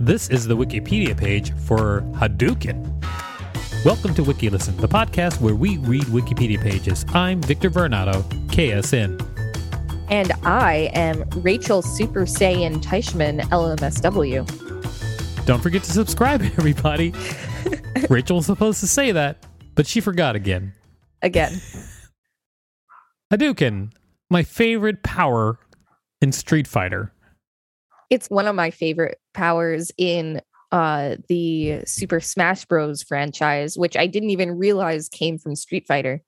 This is the Wikipedia page for Hadouken. Welcome to WikiListen, the podcast where we read Wikipedia pages. I'm Victor Varnado, KSN. And I am Rachel Super Saiyan Teichman, LMSW. Don't forget to subscribe, everybody. Rachel was supposed to say that, but she forgot again. Again. Hadouken, my favorite power in Street Fighter. It's one of my favorite powers in uh, the Super Smash Bros. franchise, which I didn't even realize came from Street Fighter.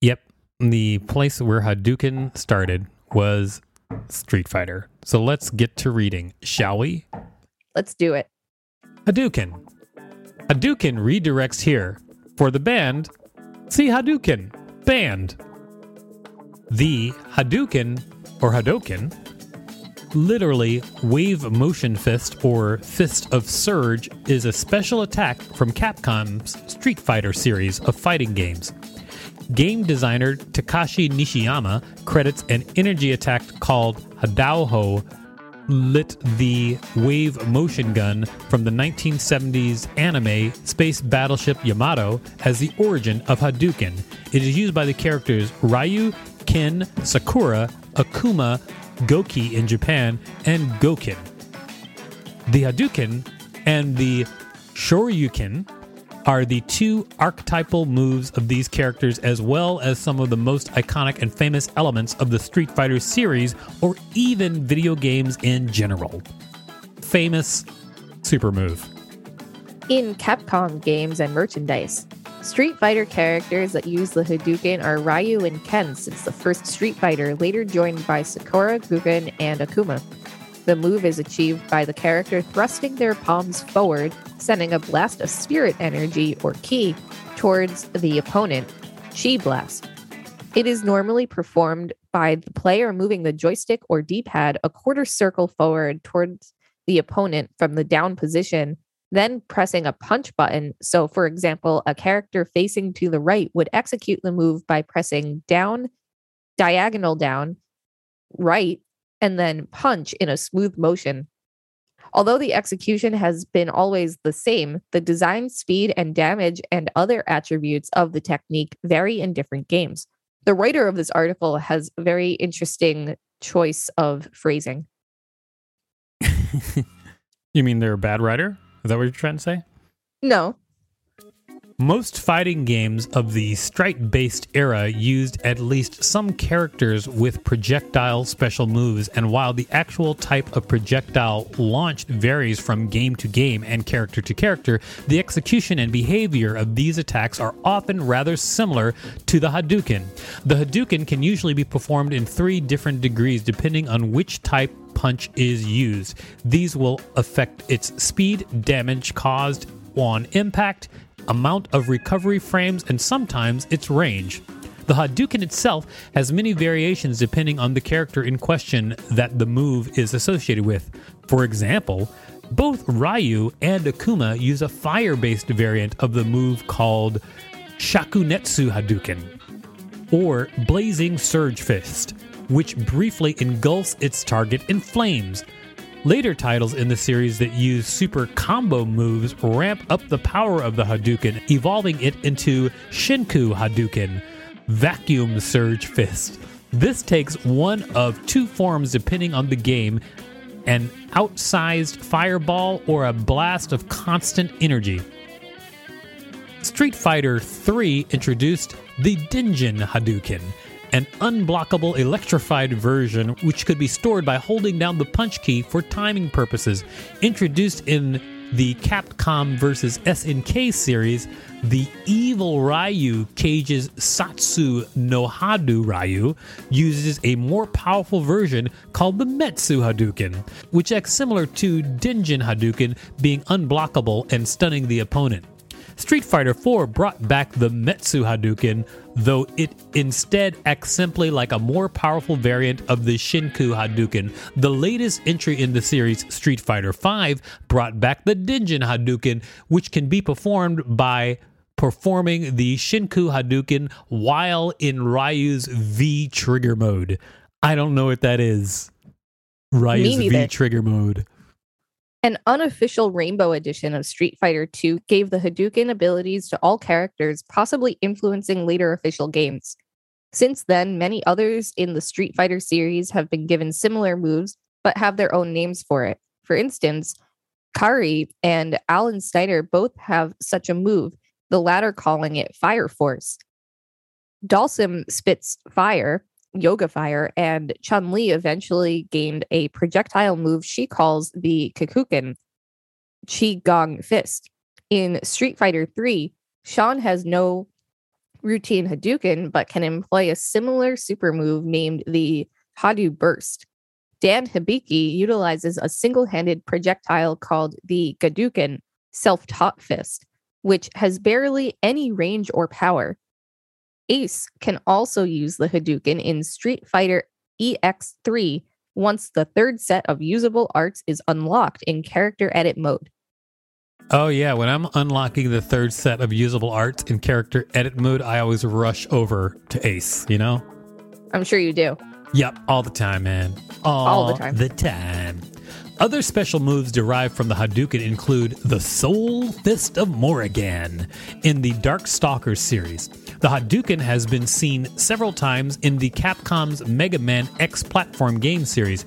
Yep. The place where Hadouken started was Street Fighter. So let's get to reading, shall we? Let's do it. Hadouken. Hadouken redirects here. For the band, see Hadouken. Band. The Hadouken or Hadoken, literally wave motion fist or fist of surge, is a special attack from Capcom's Street Fighter series of fighting games. Game designer Takashi Nishiyama credits an energy attack called Hadouho lit the wave motion gun from the 1970s anime Space Battleship Yamato as the origin of Hadouken. It is used by the characters Ryu, Ken, Sakura, Akuma, Goki in Japan, and Gouken. The Hadouken and the Shoryuken are the two archetypal moves of these characters, as well as some of the most iconic and famous elements of the Street Fighter series, or even video games in general. Famous super move. In Capcom games and merchandise, Street Fighter characters that use the Hadouken are Ryu and Ken since the first Street Fighter, later joined by Sakura, Gouken, and Akuma. The move is achieved by the character thrusting their palms forward, sending a blast of spirit energy or ki towards the opponent, Chi Blast. It is normally performed by the player moving the joystick or D pad a quarter circle forward towards the opponent from the down position, then pressing a punch button. So, for example, a character facing to the right would execute the move by pressing down, diagonal down, right, and then punch in a smooth motion. Although the execution has been always the same, the design, speed, and damage and other attributes of the technique vary in different games. The writer of this article has a very interesting choice of phrasing. you mean they're a bad writer? Is that what you're trying to say? No. Most fighting games of the strike based era used at least some characters with projectile special moves, and while the actual type of projectile launched varies from game to game and character to character, the execution and behavior of these attacks are often rather similar to the Hadouken. The Hadouken can usually be performed in three different degrees depending on which type punch is used. These will affect its speed, damage caused on impact, amount of recovery frames, and sometimes its range. The Hadouken itself has many variations depending on the character in question that the move is associated with. For example, both Ryu and Akuma use a fire based variant of the move called Shakunetsu Hadouken, or Blazing Surge Fist, which briefly engulfs its target in flames. Later titles in the series that use super combo moves ramp up the power of the Hadouken, evolving it into Shinku Hadouken, Vacuum Surge Fist. This takes one of two forms depending on the game an outsized fireball or a blast of constant energy. Street Fighter III introduced the Denjin Hadouken, an unblockable electrified version which could be stored by holding down the punch key for timing purposes. Introduced in the Capcom vs. SNK series, the evil Ryu Cage's Satsu no Hadu Ryu uses a more powerful version called the Metsu Hadouken, which acts similar to Denjin Hadouken being unblockable and stunning the opponent. Street Fighter IV brought back the Metsu Hadouken, though it instead acts simply like a more powerful variant of the Shinku Hadouken. The latest entry in the series, Street Fighter V, brought back the Denjin Hadouken, which can be performed by performing the Shinku Hadouken while in Ryu's V trigger mode. I don't know what that is. Ryu's V trigger mode. An unofficial Rainbow edition of Street Fighter II gave the Hadouken abilities to all characters, possibly influencing later official games. Since then, many others in the Street Fighter series have been given similar moves, but have their own names for it. For instance, Kairi and Allen Snider both have such a move, the latter calling it Fire Force. Dhalsim spits fire, Yoga Fire, and Chun Li eventually gained a projectile move she calls the Kikoken, Chi Gong Fist. In Street Fighter 3, Sean has no routine Hadouken, but can employ a similar super move named the Hadou Burst. Dan Hibiki utilizes a single handed projectile called the Gadouken Self Taught Fist, which has barely any range or power. Ace can also use the Hadouken in Street Fighter EX3 once the third set of usable arts is unlocked in character edit mode. Oh yeah, when I'm unlocking the third set of usable arts in character edit mode, I always rush over to Ace, you know? I'm sure you do. Yep, all the time, man. All, All the time. The time. Other special moves derived from the Hadouken include the Soul Fist of Morrigan in the Dark Stalkers series. The Hadouken has been seen several times in the Capcom's Mega Man X platform game series.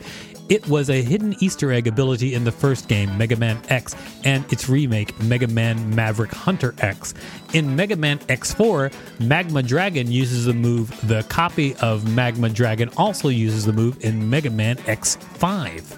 It was a hidden Easter egg ability in the first game, Mega Man X, and its remake, Mega Man Maverick Hunter X. In Mega Man X4, Magma Dragoon uses the move. The copy of Magma Dragoon also uses the move in Mega Man X5.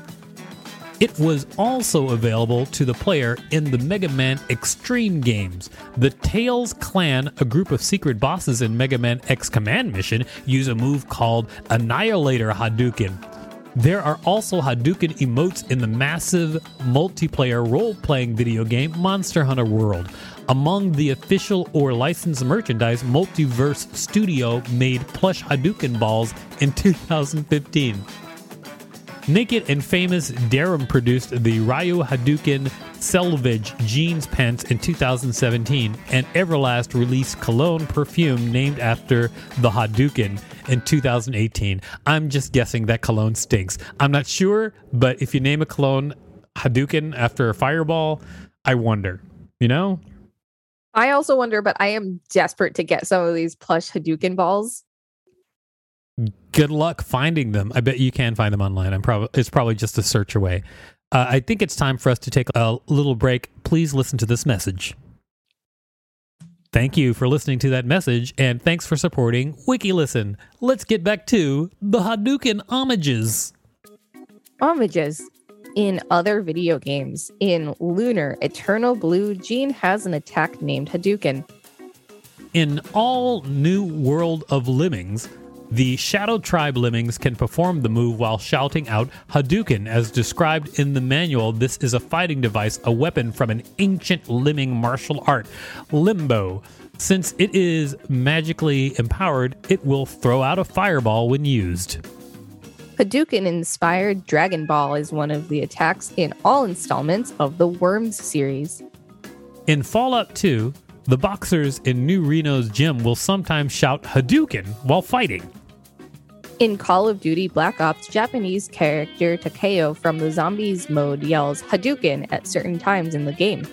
It was also available to the player in the Mega Man Extreme games. The Tails Clan, a group of secret bosses in Mega Man X Command Mission, use a move called Annihilator Hadouken. There are also Hadouken emotes in the massive multiplayer role playing video game Monster Hunter World. Among the official or licensed merchandise, Multiverse Studio made plush Hadouken balls in 2015. Naked and famous Denim produced the Ryu Hadouken Selvage jeans pants in 2017, and Everlast released cologne perfume named after the Hadouken in 2018. I'm just guessing that cologne stinks. I'm not sure, but if you name a cologne Hadouken after a fireball, I wonder. You know? I also wonder, but I am desperate to get some of these plush Hadouken balls. Good luck finding them. I bet you can find them online. I'm probably it's probably just a search away. Uh, I think it's time for us to take a little break. Please listen to this message. Thank you for listening to that message, and thanks for supporting WikiListen. Let's get back to the Hadouken homages. Homages. In other video games, in Lunar Eternal Blue, Jean has an attack named Hadouken. In all New World of Lemmings, the Shadow Tribe Lemmings can perform the move while shouting out Hadouken. As described in the manual, this is a fighting device, a weapon from an ancient lemming martial art, Limbo. Since it is magically empowered, it will throw out a fireball when used. Hadouken inspired Dragon Ball is one of the attacks in all installments of the Worms series. In Fallout 2, the boxers in New Reno's gym will sometimes shout Hadouken while fighting. In Call of Duty Black Ops, Japanese character Takeo from the Zombies mode yells Hadouken at certain times in the game.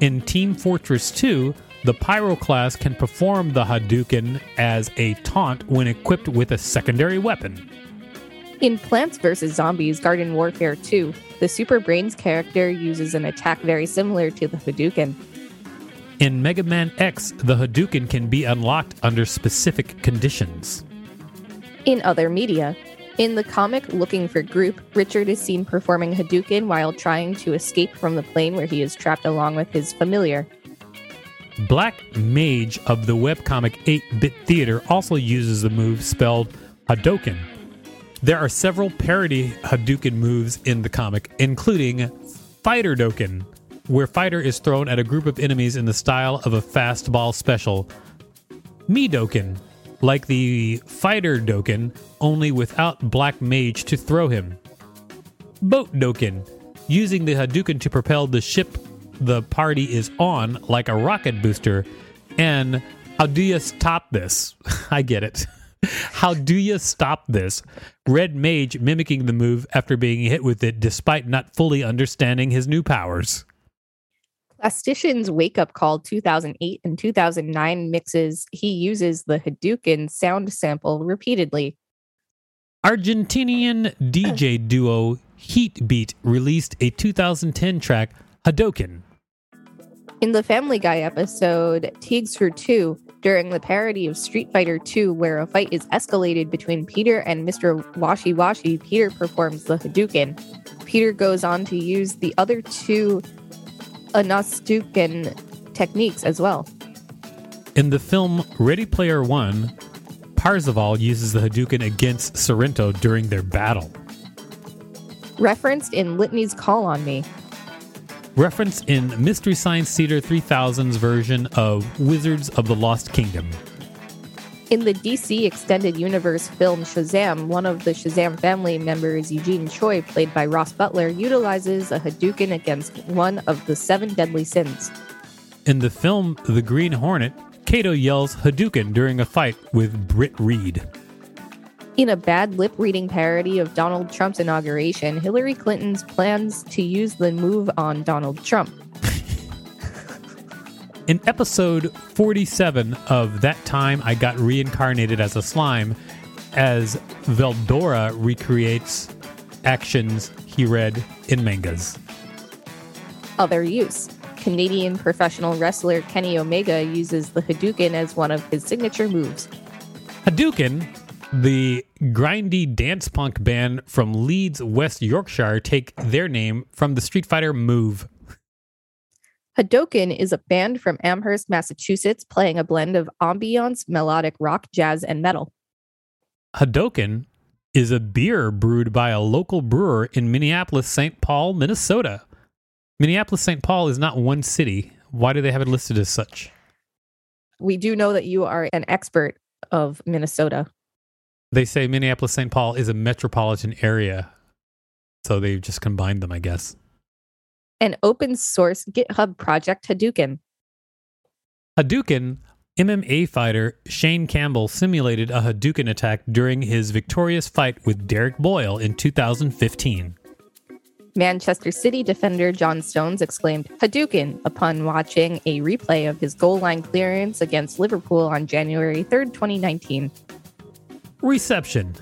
In Team Fortress 2, the Pyro class can perform the Hadouken as a taunt when equipped with a secondary weapon. In Plants vs. Zombies Garden Warfare 2, the Super Brains character uses an attack very similar to the Hadouken. In Mega Man X, the Hadouken can be unlocked under specific conditions. In other media, in the comic Looking for Group, Richard is seen performing Hadouken while trying to escape from the plane where he is trapped along with his familiar. Black Mage of the webcomic 8 Bit Theater also uses the move spelled Hadouken. There are several parody Hadouken moves in the comic, including Fighter Doken, where Fighter is thrown at a group of enemies in the style of a fastball special. Midoken, like the Fighter Doken, only without Black Mage to throw him. Boat Doken, using the Hadouken to propel the ship the party is on like a rocket booster. And how do you stop this? I get it. How do you stop this? Red Mage mimicking the move after being hit with it despite not fully understanding his new powers. Plastician's Wake Up Call 2008 and 2009 mixes, he uses the Hadouken sound sample repeatedly. Argentinian DJ duo Heatbeat released a 2010 track, Hadouken. In the Family Guy episode, Tiegs for Two, during the parody of Street Fighter II, where a fight is escalated between Peter and Mr. Washi Washi, Peter performs the Hadouken. Peter goes on to use the other two Ansatsuken techniques as well. In the film Ready Player One, Parzival uses the Hadouken against Sorrento during their battle. Referenced in Litany's Call on Me, Referenced in Mystery Science Theater 3000's version of Wizards of the Lost Kingdom. In the DC Extended Universe film Shazam, one of the Shazam family members, Eugene Choi, played by Ross Butler, utilizes a Hadouken against one of the seven deadly sins. In the film The Green Hornet, Kato yells Hadouken during a fight with Britt Reed. In a bad lip reading parody of Donald Trump's inauguration, Hillary Clinton's plans to use the move on Donald Trump. In episode 47 of That Time I Got Reincarnated as a Slime, as Veldora recreates actions he read in mangas. Other use. Canadian professional wrestler Kenny Omega uses the Hadouken as one of his signature moves. Hadouken, the grindy dance punk band from Leeds, West Yorkshire, take their name from the Street Fighter move. Hadouken is a band from Amherst, Massachusetts, playing a blend of ambiance, melodic rock, jazz, and metal. Hadouken is a beer brewed by a local brewer in Minneapolis, St. Paul, Minnesota. Minneapolis, St. Paul is not one city. Why do they have it listed as such? We do know that you are an expert of Minnesota. They say Minneapolis, St. Paul is a metropolitan area. So they've just combined them, I guess. An open source GitHub project Hadouken. Hadouken, MMA fighter Shane Campbell simulated a Hadouken attack during his victorious fight with Derek Boyle in 2015. Manchester City defender John Stones exclaimed Hadouken upon watching a replay of his goal line clearance against Liverpool on January 3rd, 2019. Reception.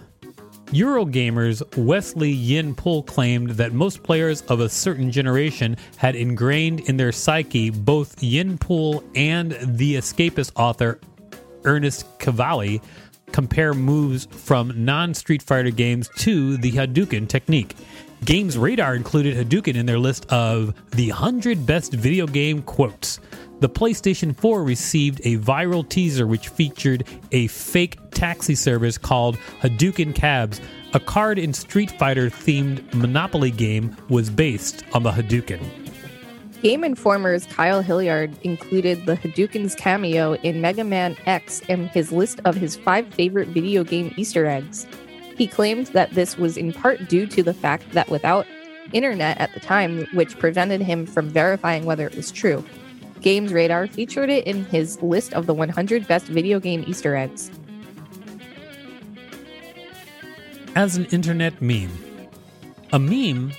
Eurogamer's Wesley Yin-Poole claimed that most players of a certain generation had ingrained in their psyche both Yin-Poole and the escapist author Ernest Cavalli compare moves from non Street Fighter games to the Hadouken technique. Games Radar included Hadouken in their list of the 100 best video game quotes. The PlayStation 4 received a viral teaser which featured a fake taxi service called Hadouken Cabs. A card in Street Fighter themed Monopoly game was based on the Hadouken. Game Informer's Kyle Hilliard included the Hadouken's cameo in Mega Man X in his list of his five favorite video game Easter eggs. He claimed that this was in part due to the fact that without internet at the time, which prevented him from verifying whether it was true, Games Radar featured it in his list of the 100 best video game Easter eggs. As an internet meme, a meme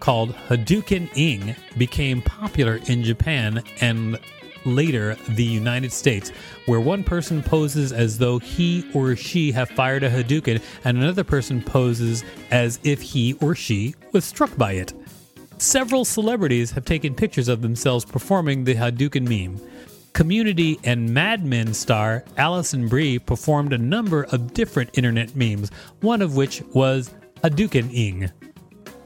called Hadouken Ing became popular in Japan and later the United States, where one person poses as though he or she have fired a Hadouken and another person poses as if he or she was struck by it. Several celebrities have taken pictures of themselves performing the Hadouken meme. Community and Mad Men star Alison Brie performed a number of different internet memes, one of which was Hadouken Ing.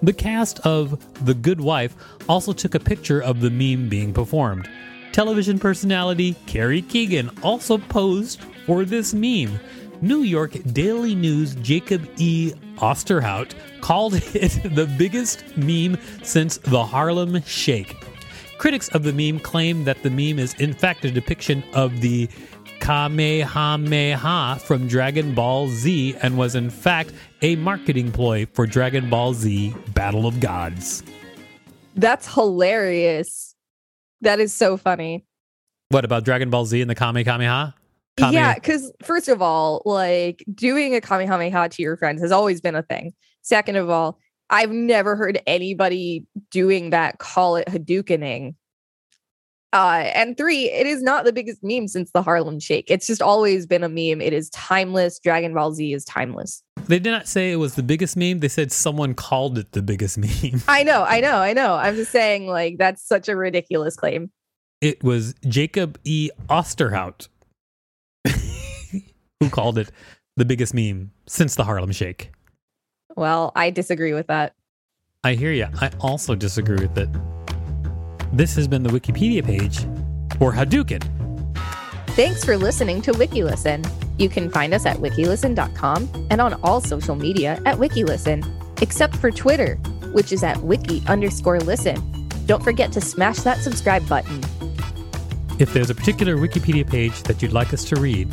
The cast of The Good Wife also took a picture of the meme being performed. Television personality Carrie Keegan also posed for this meme. New York Daily News Jacob E. Osterhout called it the biggest meme since the Harlem Shake. Critics of the meme claim that the meme is in fact a depiction of the Kamehameha from Dragon Ball Z and was in fact a marketing ploy for Dragon Ball Z Battle of Gods. That's hilarious. That is so funny. What about Dragon Ball Z and the Kamehameha? Kame- Yeah, because first of all, like doing a Kamehameha to your friends has always been a thing. Second of all, I've never heard anybody doing that call it Hadoukening. Uh, and three, it is not the biggest meme since the Harlem Shake. It's just always been a meme. It is timeless. Dragon Ball Z is timeless. They did not say it was the biggest meme. They said someone called it the biggest meme. I know, I know, I know. I'm just saying, like, that's such a ridiculous claim. It was Jacob E. Osterhout who called it the biggest meme since the Harlem Shake. Well, I disagree with that. I hear you. I also disagree with it. This has been the Wikipedia page for Hadouken. Thanks for listening to WikiListen. You can find us at wikilisten.com and on all social media at WikiListen, except for Twitter, which is at wiki underscore listen. Don't forget to smash that subscribe button. If there's a particular Wikipedia page that you'd like us to read,